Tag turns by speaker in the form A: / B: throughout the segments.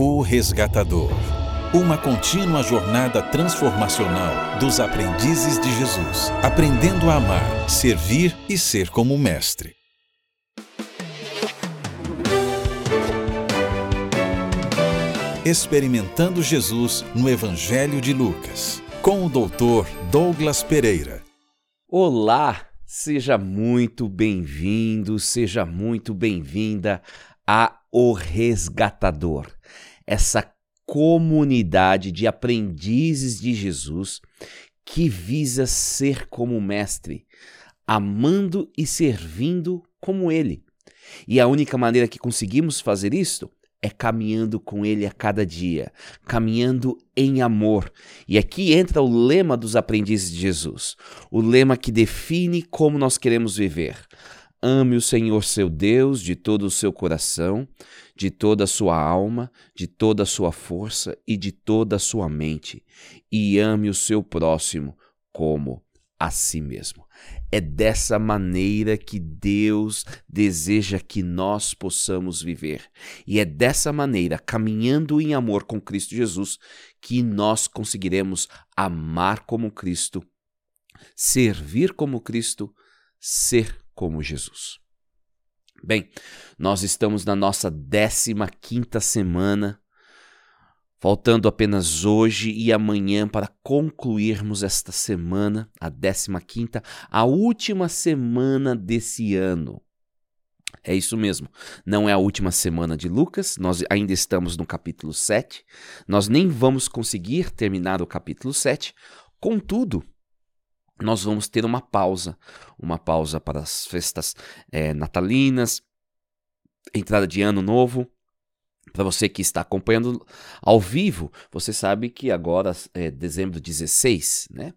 A: O Resgatador. Uma contínua jornada transformacional dos aprendizes de Jesus, aprendendo a amar, servir e ser como mestre. Experimentando Jesus no Evangelho de Lucas, com o Dr. Douglas Pereira.
B: Olá, seja muito bem-vindo, seja muito bem-vinda a O Resgatador essa comunidade de aprendizes de Jesus que visa ser como Mestre, amando e servindo como Ele. E a única maneira que conseguimos fazer isto é caminhando com Ele a cada dia, caminhando em amor. E aqui entra o lema dos aprendizes de Jesus, o lema que define como nós queremos viver. Ame o Senhor seu Deus de todo o seu coração, de toda a sua alma, de toda a sua força e de toda a sua mente, e ame o seu próximo como a si mesmo. É dessa maneira que Deus deseja que nós possamos viver. E é dessa maneira, caminhando em amor com Cristo Jesus, que nós conseguiremos amar como Cristo, servir como Cristo, ser como Jesus. Bem, nós estamos na nossa 15 quinta semana, faltando apenas hoje e amanhã para concluirmos esta semana, a 15 quinta, a última semana desse ano. É isso mesmo. Não é a última semana de Lucas, nós ainda estamos no capítulo 7. Nós nem vamos conseguir terminar o capítulo 7. Contudo, nós vamos ter uma pausa, uma pausa para as festas é, natalinas, entrada de ano novo. Para você que está acompanhando ao vivo, você sabe que agora é dezembro 16, né?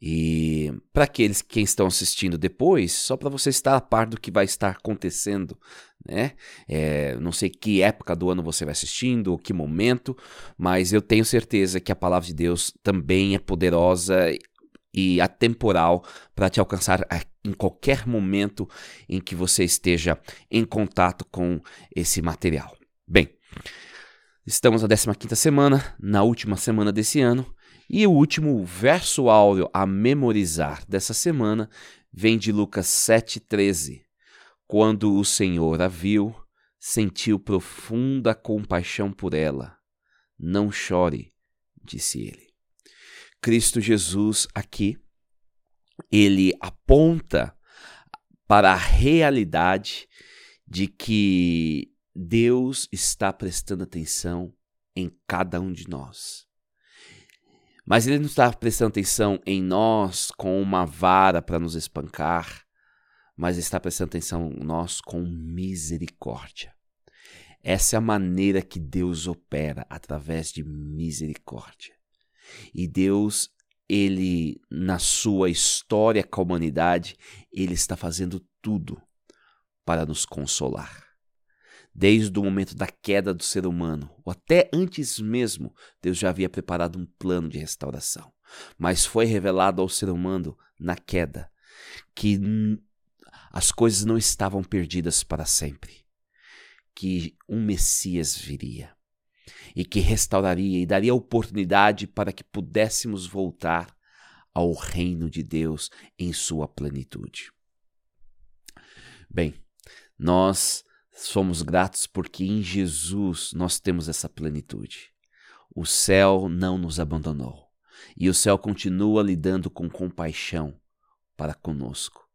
B: E para aqueles que estão assistindo depois, só para você estar a par do que vai estar acontecendo, né? É, não sei que época do ano você vai assistindo, ou que momento, mas eu tenho certeza que a palavra de Deus também é poderosa e atemporal para te alcançar em qualquer momento em que você esteja em contato com esse material. Bem, estamos na 15 semana, na última semana desse ano, e o último verso áureo a memorizar dessa semana vem de Lucas 7,13. Quando o Senhor a viu, sentiu profunda compaixão por ela. Não chore, disse ele. Cristo Jesus aqui, ele aponta para a realidade de que Deus está prestando atenção em cada um de nós. Mas ele não está prestando atenção em nós com uma vara para nos espancar, mas está prestando atenção em nós com misericórdia. Essa é a maneira que Deus opera através de misericórdia. E Deus, ele na sua história com a humanidade, ele está fazendo tudo para nos consolar. Desde o momento da queda do ser humano, ou até antes mesmo, Deus já havia preparado um plano de restauração. Mas foi revelado ao ser humano na queda que as coisas não estavam perdidas para sempre, que um Messias viria e que restauraria e daria oportunidade para que pudéssemos voltar ao reino de Deus em sua plenitude. Bem, nós somos gratos porque em Jesus nós temos essa plenitude. O céu não nos abandonou e o céu continua lidando com compaixão para conosco.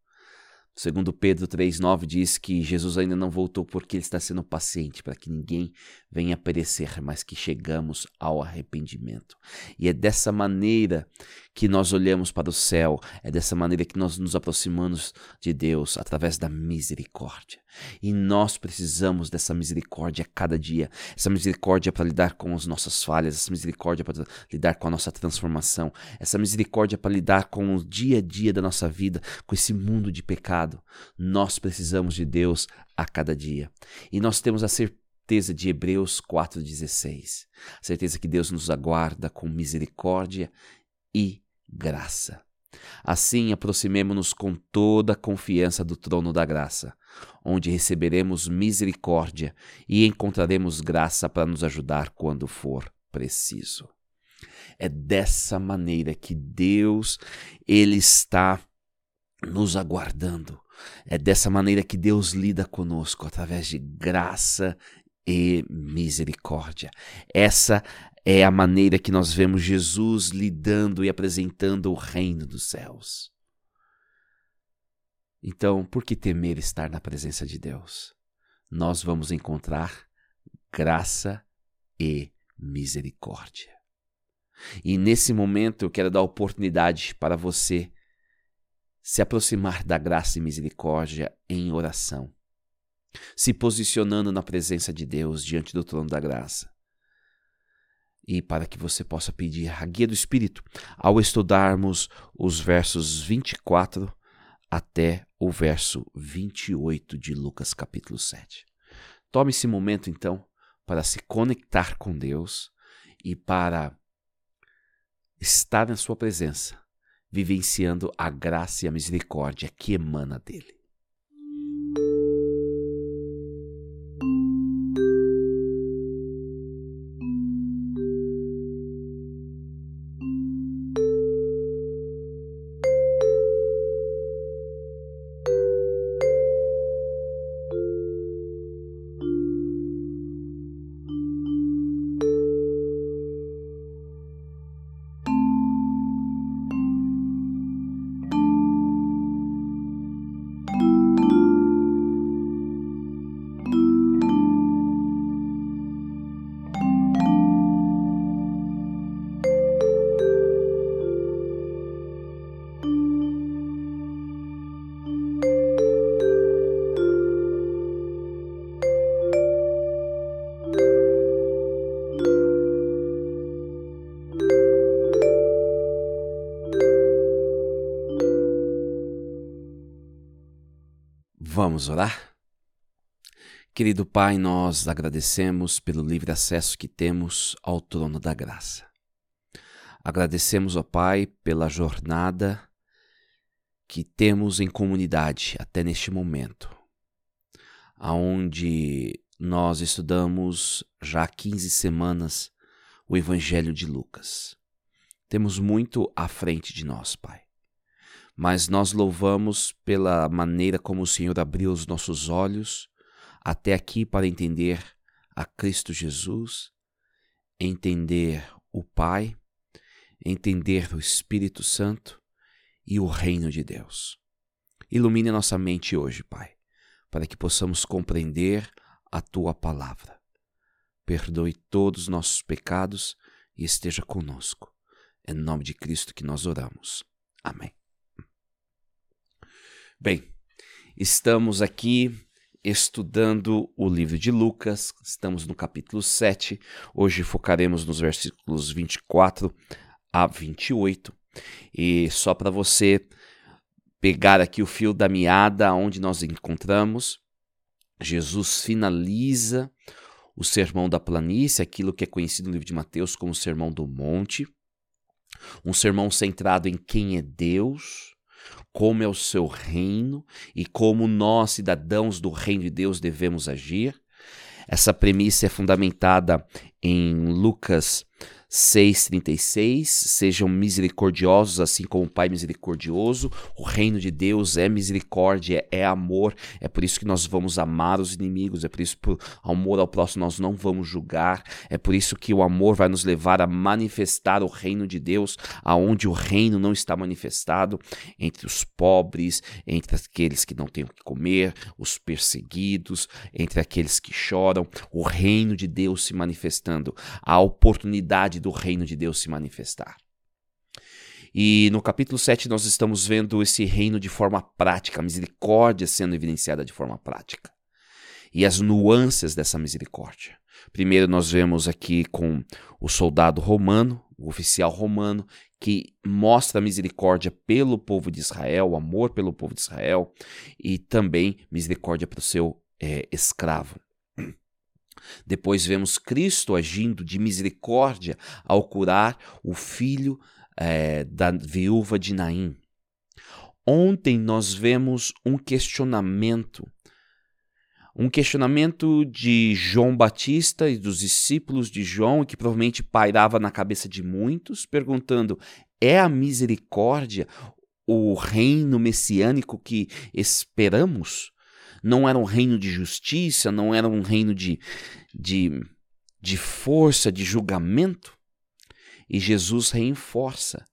B: Segundo Pedro 3,9 diz que Jesus ainda não voltou porque ele está sendo paciente, para que ninguém venha perecer, mas que chegamos ao arrependimento. E é dessa maneira que nós olhamos para o céu, é dessa maneira que nós nos aproximamos de Deus, através da misericórdia. E nós precisamos dessa misericórdia a cada dia. Essa misericórdia para lidar com as nossas falhas, essa misericórdia para lidar com a nossa transformação, essa misericórdia para lidar com o dia a dia da nossa vida, com esse mundo de pecado. Nós precisamos de Deus a cada dia. E nós temos a certeza de Hebreus 4,16. A certeza que Deus nos aguarda com misericórdia e graça. Assim, aproximemo-nos com toda a confiança do trono da graça onde receberemos misericórdia e encontraremos graça para nos ajudar quando for preciso. É dessa maneira que Deus ele está nos aguardando. É dessa maneira que Deus lida conosco através de graça e misericórdia. Essa é a maneira que nós vemos Jesus lidando e apresentando o reino dos céus. Então, por que temer estar na presença de Deus? Nós vamos encontrar graça e misericórdia. E nesse momento eu quero dar oportunidade para você se aproximar da graça e misericórdia em oração, se posicionando na presença de Deus diante do trono da graça e para que você possa pedir a guia do Espírito ao estudarmos os versos 24 até o verso 28 de Lucas capítulo 7. Tome esse momento então para se conectar com Deus e para estar na sua presença, vivenciando a graça e a misericórdia que emana dele. Orar? Querido Pai, nós agradecemos pelo livre acesso que temos ao trono da graça. Agradecemos, ó Pai, pela jornada que temos em comunidade até neste momento, aonde nós estudamos já há 15 semanas o Evangelho de Lucas. Temos muito à frente de nós, Pai mas nós louvamos pela maneira como o Senhor abriu os nossos olhos até aqui para entender a Cristo Jesus, entender o Pai, entender o Espírito Santo e o reino de Deus. Ilumine nossa mente hoje, Pai, para que possamos compreender a tua palavra. Perdoe todos os nossos pecados e esteja conosco. É em nome de Cristo que nós oramos. Amém. Bem, estamos aqui estudando o livro de Lucas, estamos no capítulo 7. Hoje focaremos nos versículos 24 a 28. E só para você pegar aqui o fio da meada onde nós encontramos, Jesus finaliza o sermão da planície, aquilo que é conhecido no livro de Mateus como o sermão do monte, um sermão centrado em quem é Deus, como é o seu reino e como nós, cidadãos do reino de Deus, devemos agir. Essa premissa é fundamentada em Lucas 6,36, sejam misericordiosos assim como o Pai misericordioso. O reino de Deus é misericórdia, é amor. É por isso que nós vamos amar os inimigos, é por isso que por amor ao próximo nós não vamos julgar. É por isso que o amor vai nos levar a manifestar o reino de Deus, aonde o reino não está manifestado entre os pobres, entre aqueles que não têm o que comer, os perseguidos, entre aqueles que choram. O reino de Deus se manifestando, a oportunidade do reino de Deus se manifestar. E no capítulo 7 nós estamos vendo esse reino de forma prática, a misericórdia sendo evidenciada de forma prática. E as nuances dessa misericórdia. Primeiro nós vemos aqui com o soldado romano, o oficial romano, que mostra a misericórdia pelo povo de Israel, o amor pelo povo de Israel, e também misericórdia para o seu é, escravo. Depois vemos Cristo agindo de misericórdia ao curar o filho é, da viúva de Naim. Ontem nós vemos um questionamento um questionamento de João Batista e dos discípulos de João, que provavelmente pairava na cabeça de muitos, perguntando: é a misericórdia o reino messiânico que esperamos? Não era um reino de justiça, não era um reino de, de, de força, de julgamento? E Jesus reforça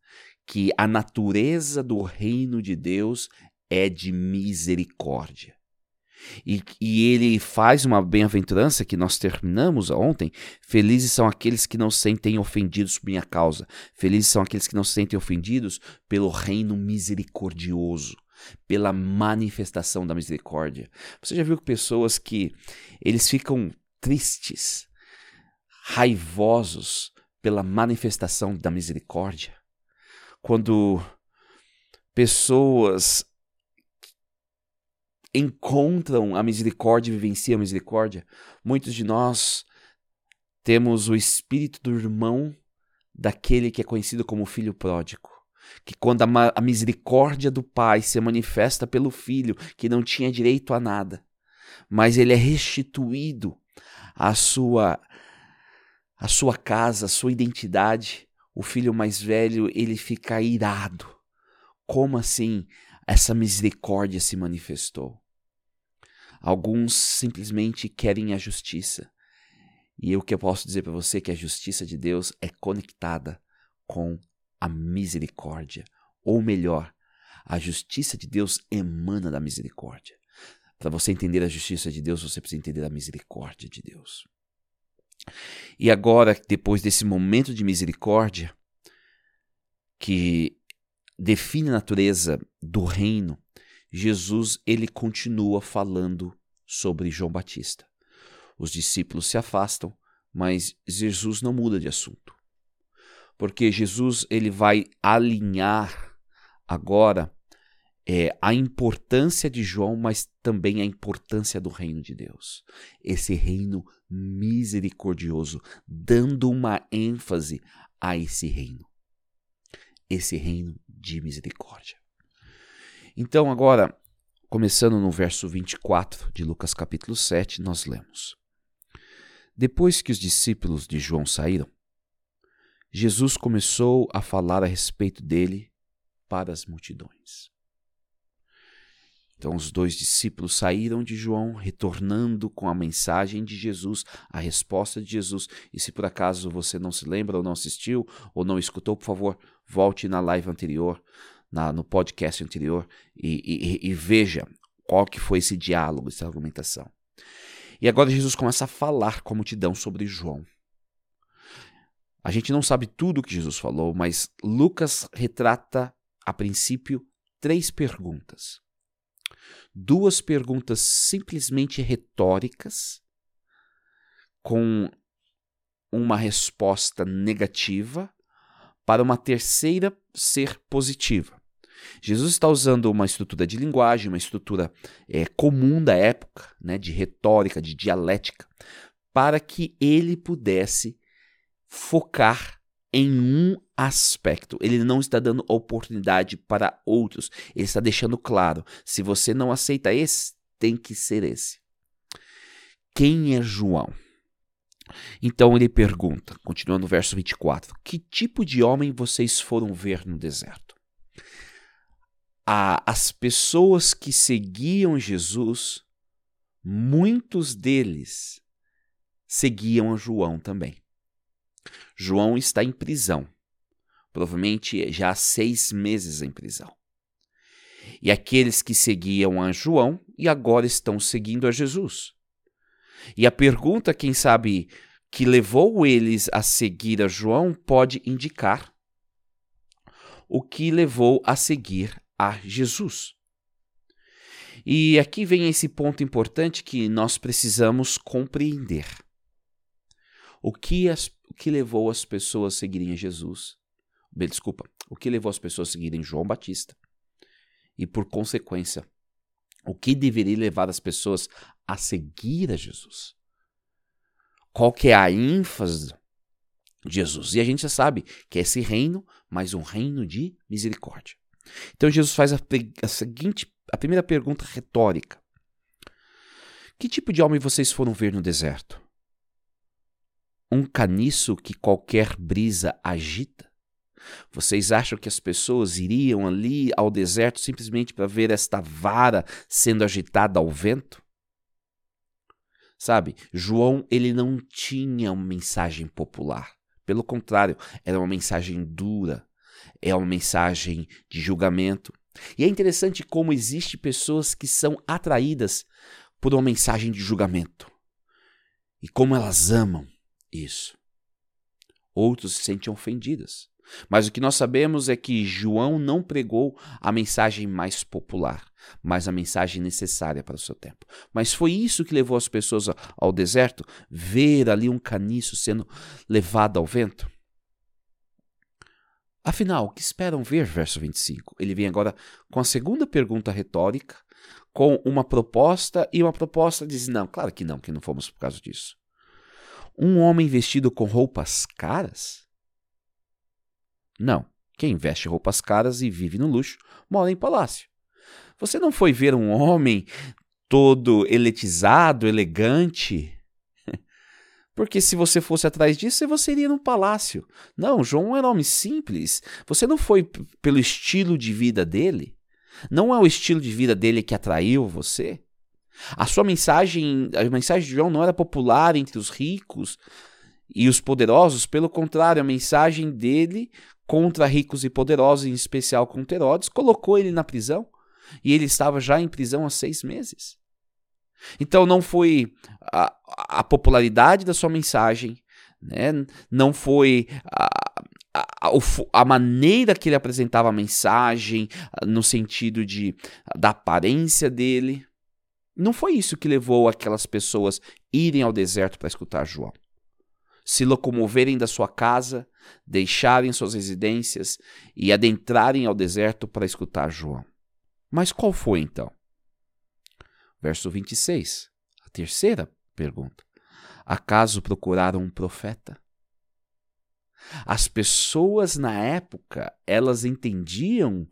B: que a natureza do reino de Deus é de misericórdia. E, e ele faz uma bem-aventurança que nós terminamos ontem. Felizes são aqueles que não se sentem ofendidos por minha causa. Felizes são aqueles que não se sentem ofendidos pelo reino misericordioso, pela manifestação da misericórdia. Você já viu pessoas que eles ficam tristes, raivosos pela manifestação da misericórdia? Quando pessoas encontram a misericórdia vivenciam a misericórdia. Muitos de nós temos o espírito do irmão daquele que é conhecido como filho pródigo. Que quando a, a misericórdia do pai se manifesta pelo filho, que não tinha direito a nada, mas ele é restituído à sua, à sua casa, à sua identidade, o filho mais velho, ele fica irado. Como assim essa misericórdia se manifestou? Alguns simplesmente querem a justiça. E o que eu posso dizer para você é que a justiça de Deus é conectada com a misericórdia. Ou melhor, a justiça de Deus emana da misericórdia. Para você entender a justiça de Deus, você precisa entender a misericórdia de Deus. E agora, depois desse momento de misericórdia, que define a natureza do reino, Jesus ele continua falando sobre João Batista. Os discípulos se afastam, mas Jesus não muda de assunto. Porque Jesus ele vai alinhar agora é, a importância de João, mas também a importância do reino de Deus. Esse reino misericordioso, dando uma ênfase a esse reino. Esse reino de misericórdia. Então, agora, começando no verso 24 de Lucas capítulo 7, nós lemos: Depois que os discípulos de João saíram, Jesus começou a falar a respeito dele para as multidões. Então os dois discípulos saíram de João, retornando com a mensagem de Jesus, a resposta de Jesus. E se por acaso você não se lembra, ou não assistiu, ou não escutou, por favor, volte na live anterior na, no podcast anterior e, e, e veja qual que foi esse diálogo, essa argumentação. E agora Jesus começa a falar com a multidão sobre João. A gente não sabe tudo o que Jesus falou, mas Lucas retrata, a princípio, três perguntas. Duas perguntas simplesmente retóricas, com uma resposta negativa, para uma terceira ser positiva. Jesus está usando uma estrutura de linguagem, uma estrutura é, comum da época, né, de retórica, de dialética, para que ele pudesse focar em um aspecto. Ele não está dando oportunidade para outros. Ele está deixando claro: se você não aceita esse, tem que ser esse. Quem é João? Então ele pergunta, continuando no verso 24: Que tipo de homem vocês foram ver no deserto? as pessoas que seguiam Jesus, muitos deles seguiam João também. João está em prisão, provavelmente já há seis meses em prisão. E aqueles que seguiam a João e agora estão seguindo a Jesus. E a pergunta, quem sabe, que levou eles a seguir a João pode indicar o que levou a seguir a Jesus. E aqui vem esse ponto importante que nós precisamos compreender. O que, as, que levou as pessoas a seguirem Jesus? Desculpa, o que levou as pessoas a seguirem João Batista? E por consequência, o que deveria levar as pessoas a seguir a Jesus? Qual que é a ênfase de Jesus? E a gente já sabe que é esse reino, mas um reino de misericórdia. Então Jesus faz a, a seguinte, a primeira pergunta retórica. Que tipo de homem vocês foram ver no deserto? Um caniço que qualquer brisa agita? Vocês acham que as pessoas iriam ali ao deserto simplesmente para ver esta vara sendo agitada ao vento? Sabe, João ele não tinha uma mensagem popular. Pelo contrário, era uma mensagem dura, é uma mensagem de julgamento. E é interessante como existe pessoas que são atraídas por uma mensagem de julgamento. E como elas amam isso. Outros se sentem ofendidas. Mas o que nós sabemos é que João não pregou a mensagem mais popular, mas a mensagem necessária para o seu tempo. Mas foi isso que levou as pessoas ao deserto, ver ali um caniço sendo levado ao vento. Afinal, o que esperam ver? Verso 25. Ele vem agora com a segunda pergunta retórica, com uma proposta, e uma proposta diz: não, claro que não, que não fomos por causa disso. Um homem vestido com roupas caras? Não. Quem veste roupas caras e vive no luxo mora em palácio. Você não foi ver um homem todo eletizado, elegante? Porque se você fosse atrás disso, você iria num palácio. Não, João era um homem simples. Você não foi pelo estilo de vida dele. Não é o estilo de vida dele que atraiu você. A sua mensagem, a mensagem de João não era popular entre os ricos e os poderosos, pelo contrário, a mensagem dele contra ricos e poderosos, em especial contra Herodes, colocou ele na prisão. E ele estava já em prisão há seis meses. Então não foi a, a popularidade da sua mensagem, né? não foi a, a, a, maneira que ele apresentava a mensagem, no sentido de da aparência dele. Não foi isso que levou aquelas pessoas irem ao deserto para escutar João. Se locomoverem da sua casa, deixarem suas residências e adentrarem ao deserto para escutar João. Mas qual foi então? Verso 26, a terceira pergunta. Acaso procuraram um profeta? As pessoas na época, elas entendiam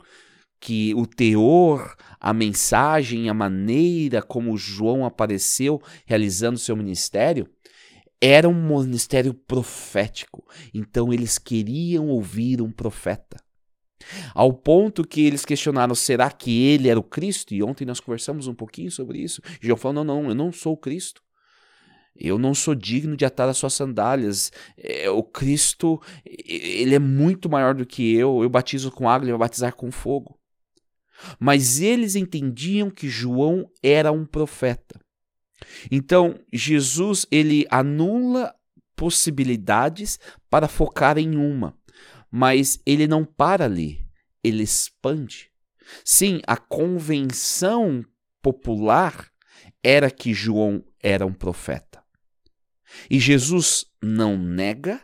B: que o teor, a mensagem, a maneira como João apareceu realizando seu ministério era um ministério profético. Então eles queriam ouvir um profeta. Ao ponto que eles questionaram: será que ele era o Cristo? E ontem nós conversamos um pouquinho sobre isso. João falou: não, não, eu não sou o Cristo. Eu não sou digno de atar as suas sandálias. É, o Cristo, ele é muito maior do que eu. Eu batizo com água, ele vai batizar com fogo. Mas eles entendiam que João era um profeta. Então, Jesus ele anula possibilidades para focar em uma, mas ele não para ali, ele expande. Sim, a convenção popular era que João era um profeta. E Jesus não nega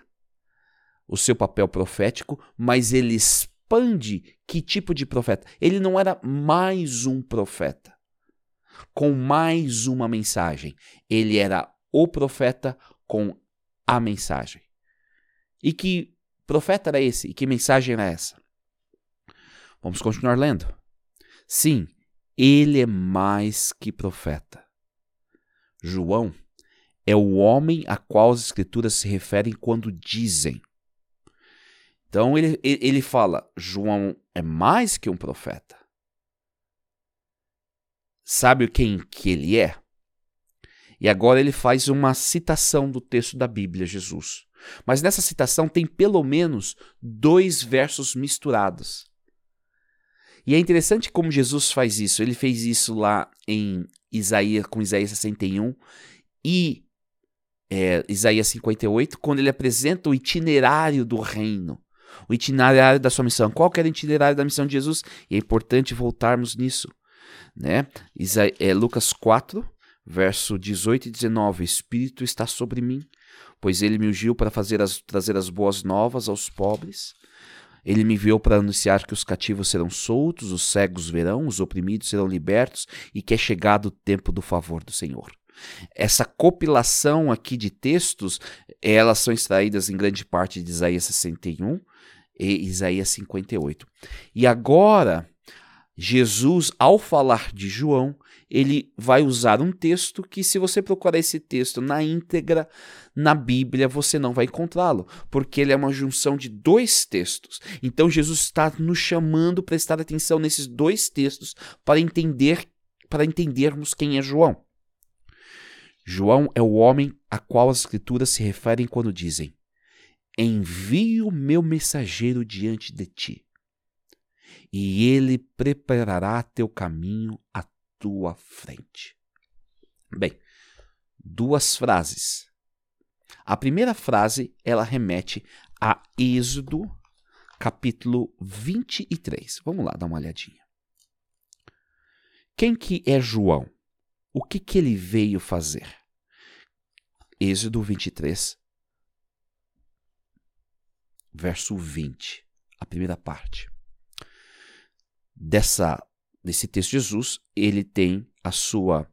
B: o seu papel profético, mas ele expande que tipo de profeta. Ele não era mais um profeta com mais uma mensagem. Ele era o profeta com a mensagem. E que profeta era esse? E que mensagem era essa? Vamos continuar lendo. Sim, ele é mais que profeta. João é o homem a qual as escrituras se referem quando dizem. Então ele, ele fala: João é mais que um profeta. Sabe quem que ele é? E agora ele faz uma citação do texto da Bíblia, Jesus. Mas nessa citação tem pelo menos dois versos misturados. E é interessante como Jesus faz isso. Ele fez isso lá em Isaías, com Isaías 61 e é, Isaías 58, quando ele apresenta o itinerário do reino, o itinerário da sua missão. Qual era o itinerário da missão de Jesus? E é importante voltarmos nisso né? Isa é, Lucas 4, verso 18 e 19. O Espírito está sobre mim, pois ele me ungiu para fazer as, trazer as boas novas aos pobres. Ele me enviou para anunciar que os cativos serão soltos, os cegos verão, os oprimidos serão libertos e que é chegado o tempo do favor do Senhor. Essa compilação aqui de textos, elas são extraídas em grande parte de Isaías 61 e Isaías 58. E agora, Jesus, ao falar de João, ele vai usar um texto que, se você procurar esse texto na íntegra na Bíblia, você não vai encontrá-lo, porque ele é uma junção de dois textos. Então, Jesus está nos chamando prestar atenção nesses dois textos para entender, para entendermos quem é João. João é o homem a qual as Escrituras se referem quando dizem: Envio meu mensageiro diante de ti e ele preparará teu caminho à tua frente. Bem, duas frases. A primeira frase, ela remete a Êxodo, capítulo 23. Vamos lá dar uma olhadinha. Quem que é João? O que que ele veio fazer? Êxodo 23, verso 20, a primeira parte dessa desse texto Jesus, ele tem a sua,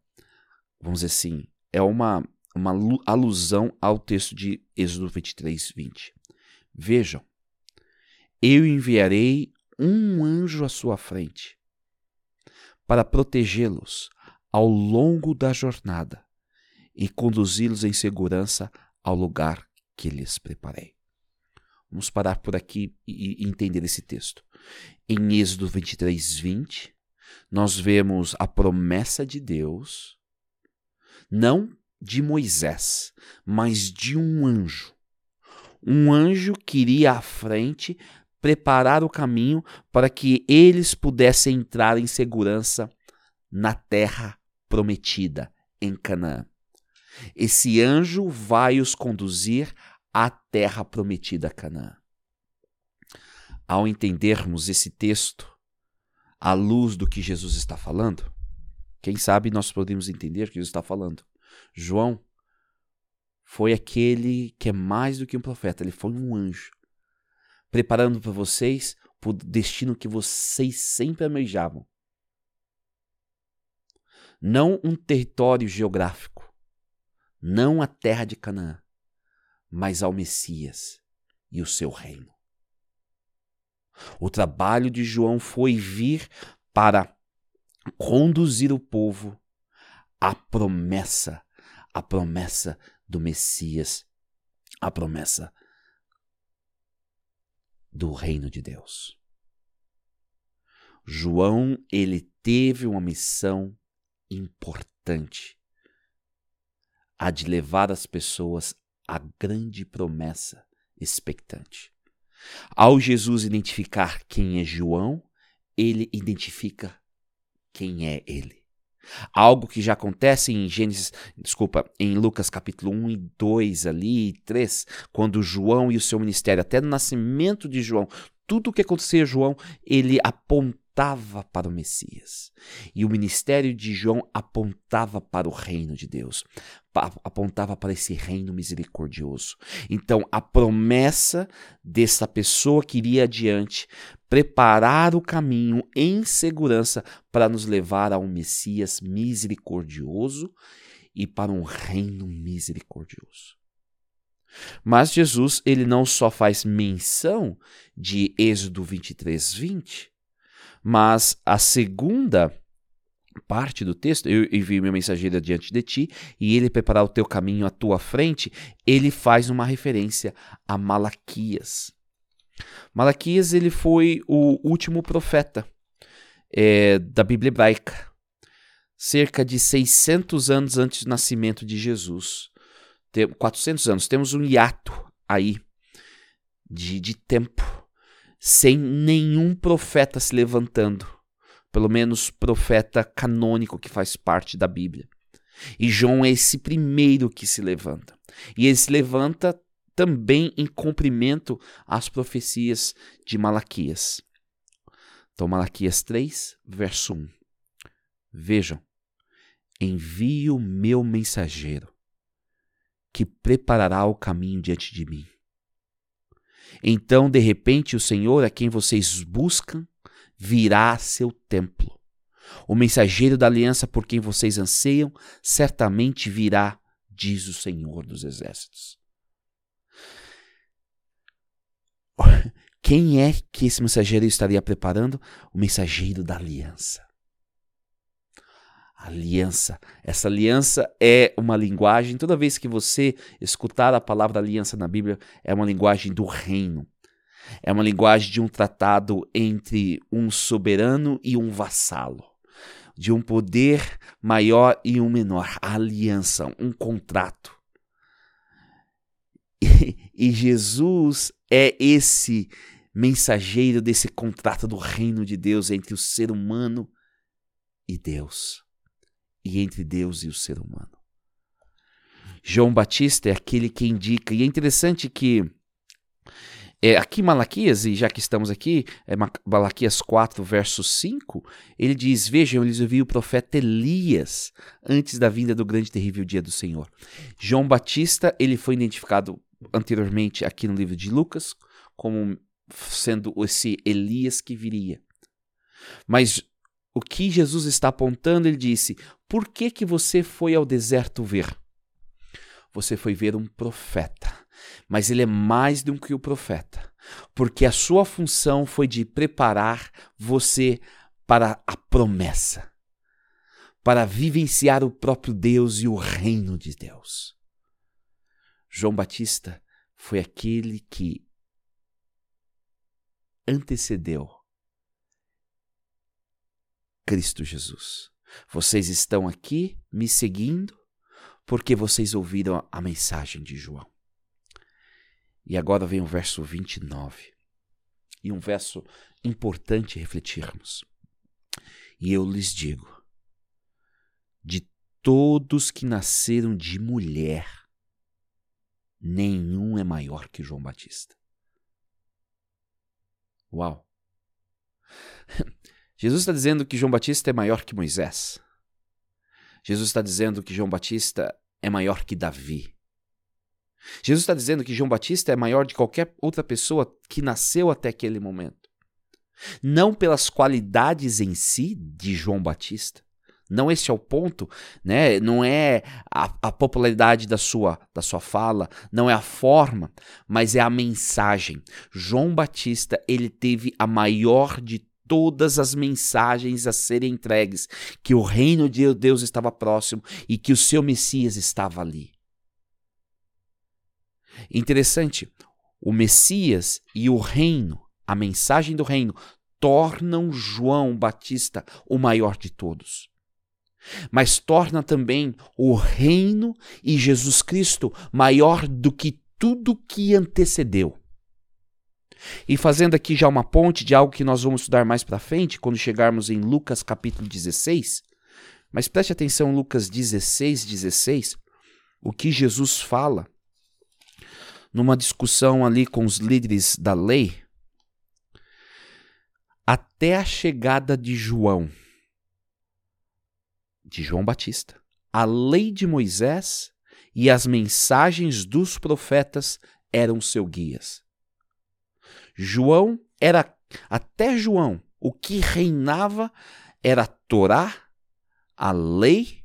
B: vamos dizer assim, é uma, uma alusão ao texto de Êxodo 23, 20. Vejam, eu enviarei um anjo à sua frente para protegê-los ao longo da jornada e conduzi-los em segurança ao lugar que lhes preparei. Vamos parar por aqui e entender esse texto. Em Êxodo 23, 20, nós vemos a promessa de Deus, não de Moisés, mas de um anjo. Um anjo que iria à frente preparar o caminho para que eles pudessem entrar em segurança na terra prometida, em Canaã. Esse anjo vai os conduzir à terra prometida, Canaã ao entendermos esse texto à luz do que Jesus está falando, quem sabe nós podemos entender o que Jesus está falando. João foi aquele que é mais do que um profeta, ele foi um anjo, preparando para vocês o destino que vocês sempre almejavam. Não um território geográfico, não a terra de Canaã, mas ao Messias e o seu reino. O trabalho de João foi vir para conduzir o povo à promessa, à promessa do Messias, à promessa do reino de Deus. João, ele teve uma missão importante, a de levar as pessoas à grande promessa expectante. Ao Jesus identificar quem é João, ele identifica quem é ele. Algo que já acontece em Gênesis, desculpa, em Lucas capítulo 1 e 2 ali, 3, quando João e o seu ministério, até no nascimento de João, tudo o que acontecia a João, ele apontava para o Messias. E o ministério de João apontava para o reino de Deus, apontava para esse reino misericordioso. Então, a promessa dessa pessoa que iria adiante preparar o caminho em segurança para nos levar a um Messias misericordioso e para um reino misericordioso. Mas Jesus, ele não só faz menção de Êxodo 23, 20, mas a segunda parte do texto, eu envio meu mensageiro diante de ti e ele preparar o teu caminho à tua frente, ele faz uma referência a Malaquias. Malaquias ele foi o último profeta é, da Bíblia hebraica, cerca de 600 anos antes do nascimento de Jesus. Tem, 400 anos, temos um hiato aí de, de tempo, sem nenhum profeta se levantando pelo menos profeta canônico que faz parte da Bíblia. E João é esse primeiro que se levanta. E ele se levanta também em cumprimento às profecias de Malaquias. Então, Malaquias 3, verso 1. Vejam: Envio meu mensageiro, que preparará o caminho diante de mim. Então, de repente, o Senhor a quem vocês buscam virá a seu templo. O mensageiro da aliança por quem vocês anseiam certamente virá, diz o Senhor dos Exércitos. quem é que esse mensageiro estaria preparando? O mensageiro da aliança. Aliança. Essa aliança é uma linguagem, toda vez que você escutar a palavra aliança na Bíblia, é uma linguagem do reino. É uma linguagem de um tratado entre um soberano e um vassalo, de um poder maior e um menor. A aliança, um contrato. E, e Jesus é esse mensageiro desse contrato do reino de Deus entre o ser humano e Deus, e entre Deus e o ser humano. João Batista é aquele que indica, e é interessante que é, aqui Malaquias, e já que estamos aqui, é Malaquias 4, verso 5, ele diz: Vejam, eles ouviram o profeta Elias antes da vinda do grande e terrível dia do Senhor. João Batista, ele foi identificado anteriormente aqui no livro de Lucas como sendo esse Elias que viria. Mas o que Jesus está apontando, ele disse: Por que que você foi ao deserto ver? Você foi ver um profeta mas ele é mais do que o profeta, porque a sua função foi de preparar você para a promessa, para vivenciar o próprio Deus e o reino de Deus. João Batista foi aquele que antecedeu Cristo Jesus. Vocês estão aqui me seguindo porque vocês ouviram a mensagem de João. E agora vem o verso 29. E um verso importante refletirmos. E eu lhes digo: de todos que nasceram de mulher, nenhum é maior que João Batista. Uau! Jesus está dizendo que João Batista é maior que Moisés. Jesus está dizendo que João Batista é maior que Davi. Jesus está dizendo que João Batista é maior de qualquer outra pessoa que nasceu até aquele momento. Não pelas qualidades em si de João Batista. Não esse é o ponto, né? Não é a, a, popularidade da sua, da sua fala, não é a forma, mas é a mensagem. João Batista, ele teve a maior de todas as mensagens a serem entregues, que o reino de Deus estava próximo e que o seu Messias estava ali. Interessante, o Messias e o reino, a mensagem do reino, tornam João Batista o maior de todos. Mas torna também o reino e Jesus Cristo maior do que tudo que antecedeu. E fazendo aqui já uma ponte de algo que nós vamos estudar mais para frente, quando chegarmos em Lucas capítulo 16. Mas preste atenção, Lucas 16, 16, o que Jesus fala numa discussão ali com os líderes da lei, até a chegada de João, de João Batista. A lei de Moisés e as mensagens dos profetas eram seus guias. João era, até João, o que reinava era a Torá, a lei,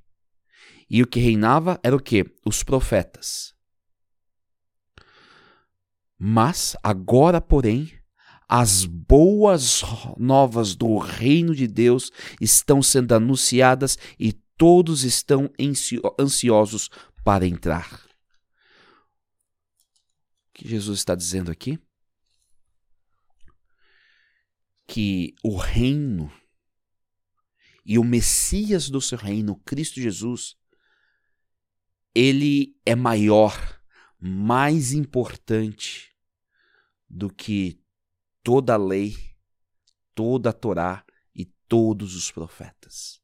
B: e o que reinava era o que? Os profetas. Mas agora, porém, as boas novas do reino de Deus estão sendo anunciadas e todos estão ansiosos para entrar. O que Jesus está dizendo aqui? Que o reino e o Messias do seu reino, Cristo Jesus, ele é maior mais importante do que toda a lei, toda a Torá e todos os profetas.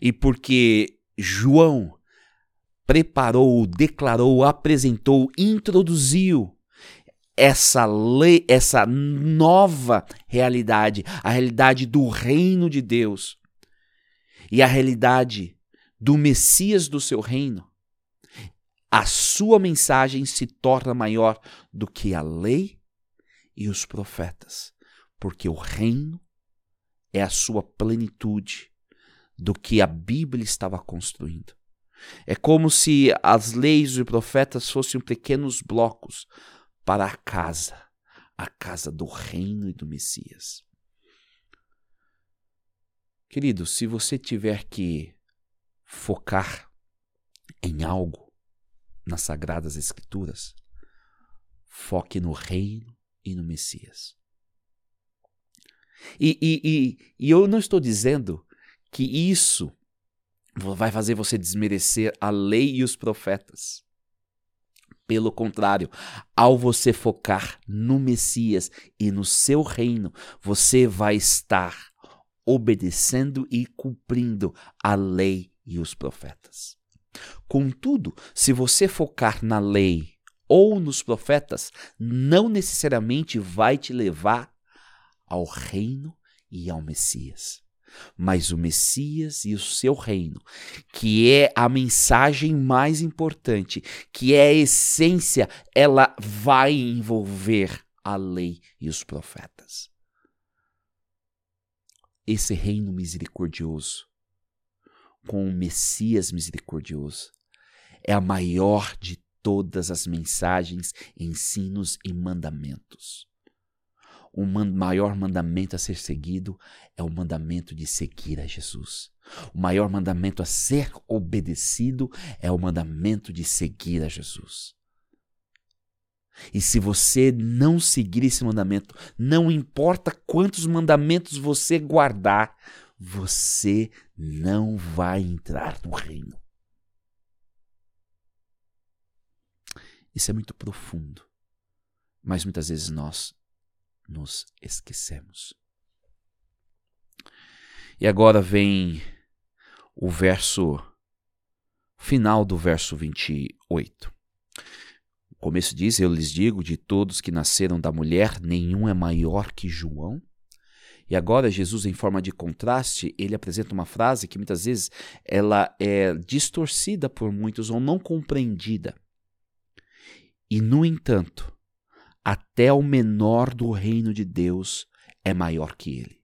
B: E porque João preparou, declarou, apresentou, introduziu essa lei, essa nova realidade, a realidade do reino de Deus e a realidade do Messias do seu reino, a sua mensagem se torna maior do que a lei e os profetas, porque o reino é a sua plenitude do que a Bíblia estava construindo. É como se as leis e os profetas fossem pequenos blocos para a casa, a casa do reino e do Messias. Querido, se você tiver que focar em algo nas Sagradas Escrituras, foque no reino e no Messias. E, e, e, e eu não estou dizendo que isso vai fazer você desmerecer a lei e os profetas. Pelo contrário, ao você focar no Messias e no seu reino, você vai estar obedecendo e cumprindo a lei e os profetas. Contudo, se você focar na lei ou nos profetas, não necessariamente vai te levar ao reino e ao Messias. Mas o Messias e o seu reino, que é a mensagem mais importante, que é a essência, ela vai envolver a lei e os profetas. Esse reino misericordioso, com o Messias misericordioso, é a maior de todas as mensagens, ensinos e mandamentos o maior mandamento a ser seguido é o mandamento de seguir a Jesus. O maior mandamento a ser obedecido é o mandamento de seguir a Jesus. E se você não seguir esse mandamento, não importa quantos mandamentos você guardar, você não vai entrar no reino. Isso é muito profundo, mas muitas vezes nós nos esquecemos. E agora vem o verso final do verso 28. O começo diz: Eu lhes digo, de todos que nasceram da mulher, nenhum é maior que João. E agora Jesus, em forma de contraste, ele apresenta uma frase que muitas vezes ela é distorcida por muitos ou não compreendida. E no entanto, até o menor do reino de Deus é maior que ele.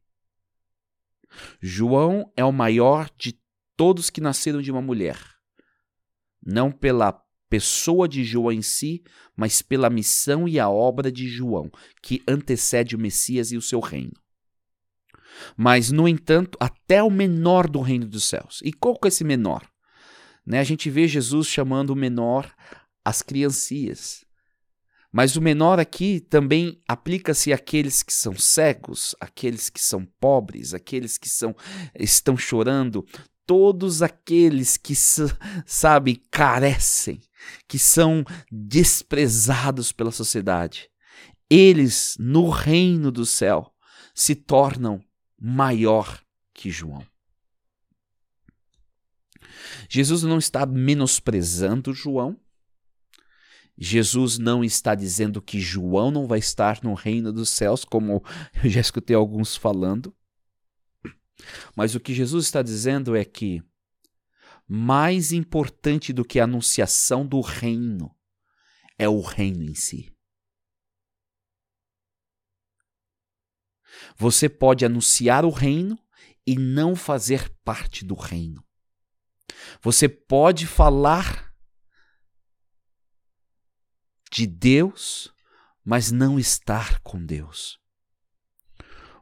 B: João é o maior de todos que nasceram de uma mulher. Não pela pessoa de João em si, mas pela missão e a obra de João, que antecede o Messias e o seu reino. Mas, no entanto, até o menor do reino dos céus. E qual que é esse menor? Né, a gente vê Jesus chamando o menor as criancias. Mas o menor aqui também aplica-se àqueles que são cegos, àqueles que são pobres, àqueles que são estão chorando, todos aqueles que sabe carecem, que são desprezados pela sociedade. Eles no reino do céu se tornam maior que João. Jesus não está menosprezando João, Jesus não está dizendo que João não vai estar no reino dos céus, como eu já escutei alguns falando. Mas o que Jesus está dizendo é que mais importante do que a anunciação do reino é o reino em si. Você pode anunciar o reino e não fazer parte do reino. Você pode falar de Deus, mas não estar com Deus.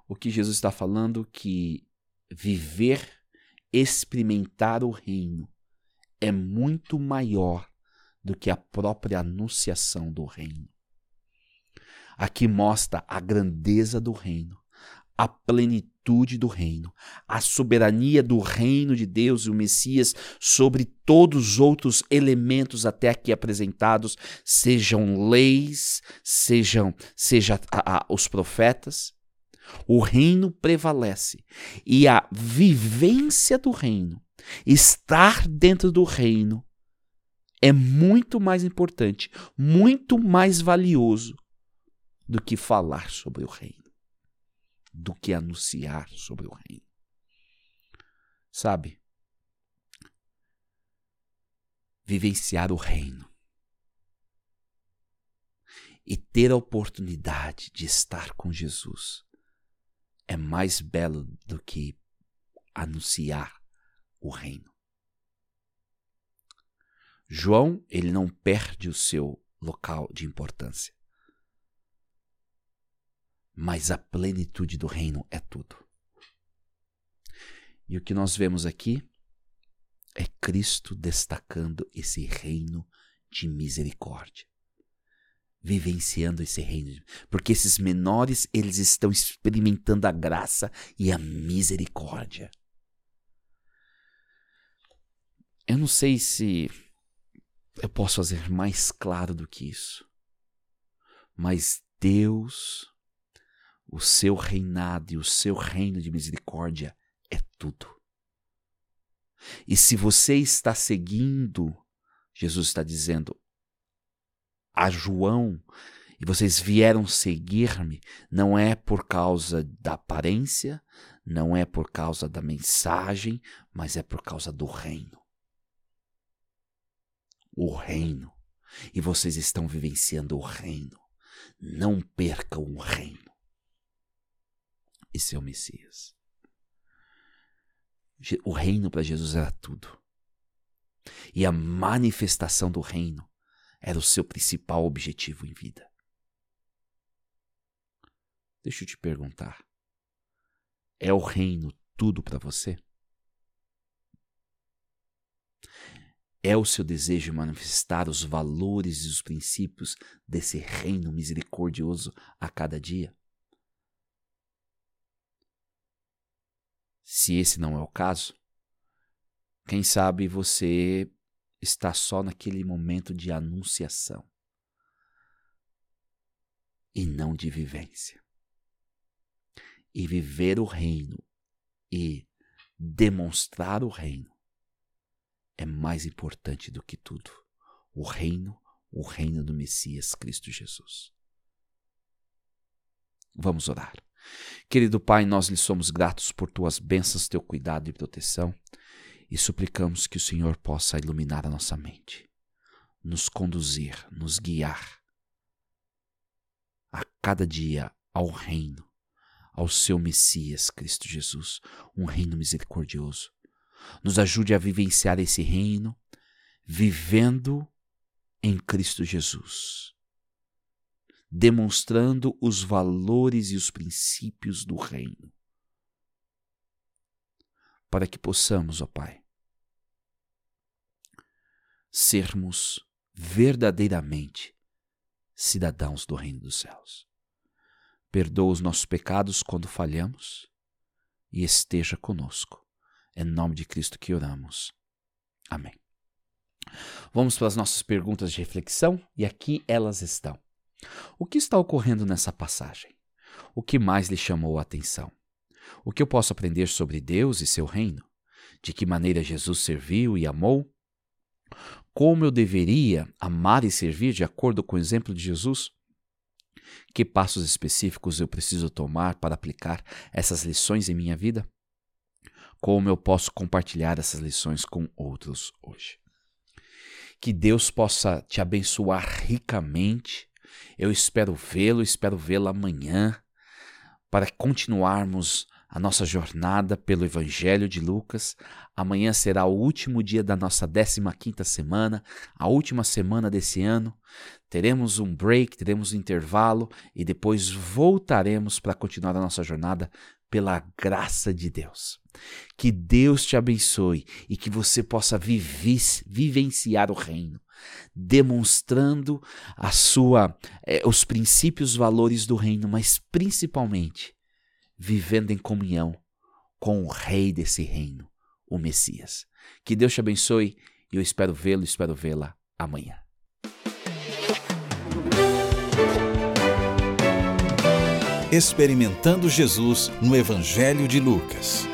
B: O que Jesus está falando que viver, experimentar o reino é muito maior do que a própria anunciação do reino. Aqui mostra a grandeza do reino, a plenitude do reino, a soberania do reino de Deus e o Messias sobre todos os outros elementos até aqui apresentados, sejam leis, sejam seja a, a, os profetas. O reino prevalece e a vivência do reino, estar dentro do reino, é muito mais importante, muito mais valioso do que falar sobre o reino do que anunciar sobre o reino. Sabe? Vivenciar o reino e ter a oportunidade de estar com Jesus é mais belo do que anunciar o reino. João, ele não perde o seu local de importância. Mas a plenitude do reino é tudo. E o que nós vemos aqui é Cristo destacando esse reino de misericórdia. Vivenciando esse reino, porque esses menores, eles estão experimentando a graça e a misericórdia. Eu não sei se eu posso fazer mais claro do que isso. Mas Deus, o seu reinado e o seu reino de misericórdia é tudo. E se você está seguindo, Jesus está dizendo a João, e vocês vieram seguir-me, não é por causa da aparência, não é por causa da mensagem, mas é por causa do reino. O reino. E vocês estão vivenciando o reino. Não percam o reino. Esse é o Messias. O reino para Jesus era tudo. E a manifestação do reino era o seu principal objetivo em vida. Deixa eu te perguntar: é o reino tudo para você? É o seu desejo manifestar os valores e os princípios desse reino misericordioso a cada dia? Se esse não é o caso, quem sabe você está só naquele momento de anunciação e não de vivência. E viver o reino e demonstrar o reino é mais importante do que tudo. O reino, o reino do Messias Cristo Jesus. Vamos orar. Querido Pai, nós lhe somos gratos por tuas bênçãos, teu cuidado e proteção e suplicamos que o Senhor possa iluminar a nossa mente, nos conduzir, nos guiar a cada dia ao reino, ao seu Messias Cristo Jesus, um reino misericordioso. Nos ajude a vivenciar esse reino, vivendo em Cristo Jesus demonstrando os valores e os princípios do reino. Para que possamos, ó Pai, sermos verdadeiramente cidadãos do reino dos céus. Perdoa os nossos pecados quando falhamos e esteja conosco. É em nome de Cristo que oramos. Amém. Vamos para as nossas perguntas de reflexão e aqui elas estão. O que está ocorrendo nessa passagem? O que mais lhe chamou a atenção? O que eu posso aprender sobre Deus e seu reino? De que maneira Jesus serviu e amou? Como eu deveria amar e servir de acordo com o exemplo de Jesus? Que passos específicos eu preciso tomar para aplicar essas lições em minha vida? Como eu posso compartilhar essas lições com outros hoje? Que Deus possa te abençoar ricamente eu espero vê-lo, espero vê-lo amanhã para continuarmos a nossa jornada pelo Evangelho de Lucas. Amanhã será o último dia da nossa 15ª semana, a última semana desse ano. Teremos um break, teremos um intervalo e depois voltaremos para continuar a nossa jornada pela graça de Deus. Que Deus te abençoe e que você possa vivenciar o reino demonstrando a sua eh, os princípios, valores do reino, mas principalmente vivendo em comunhão com o rei desse reino, o Messias. Que Deus te abençoe e eu espero vê-lo, espero vê-la amanhã.
A: Experimentando Jesus no Evangelho de Lucas.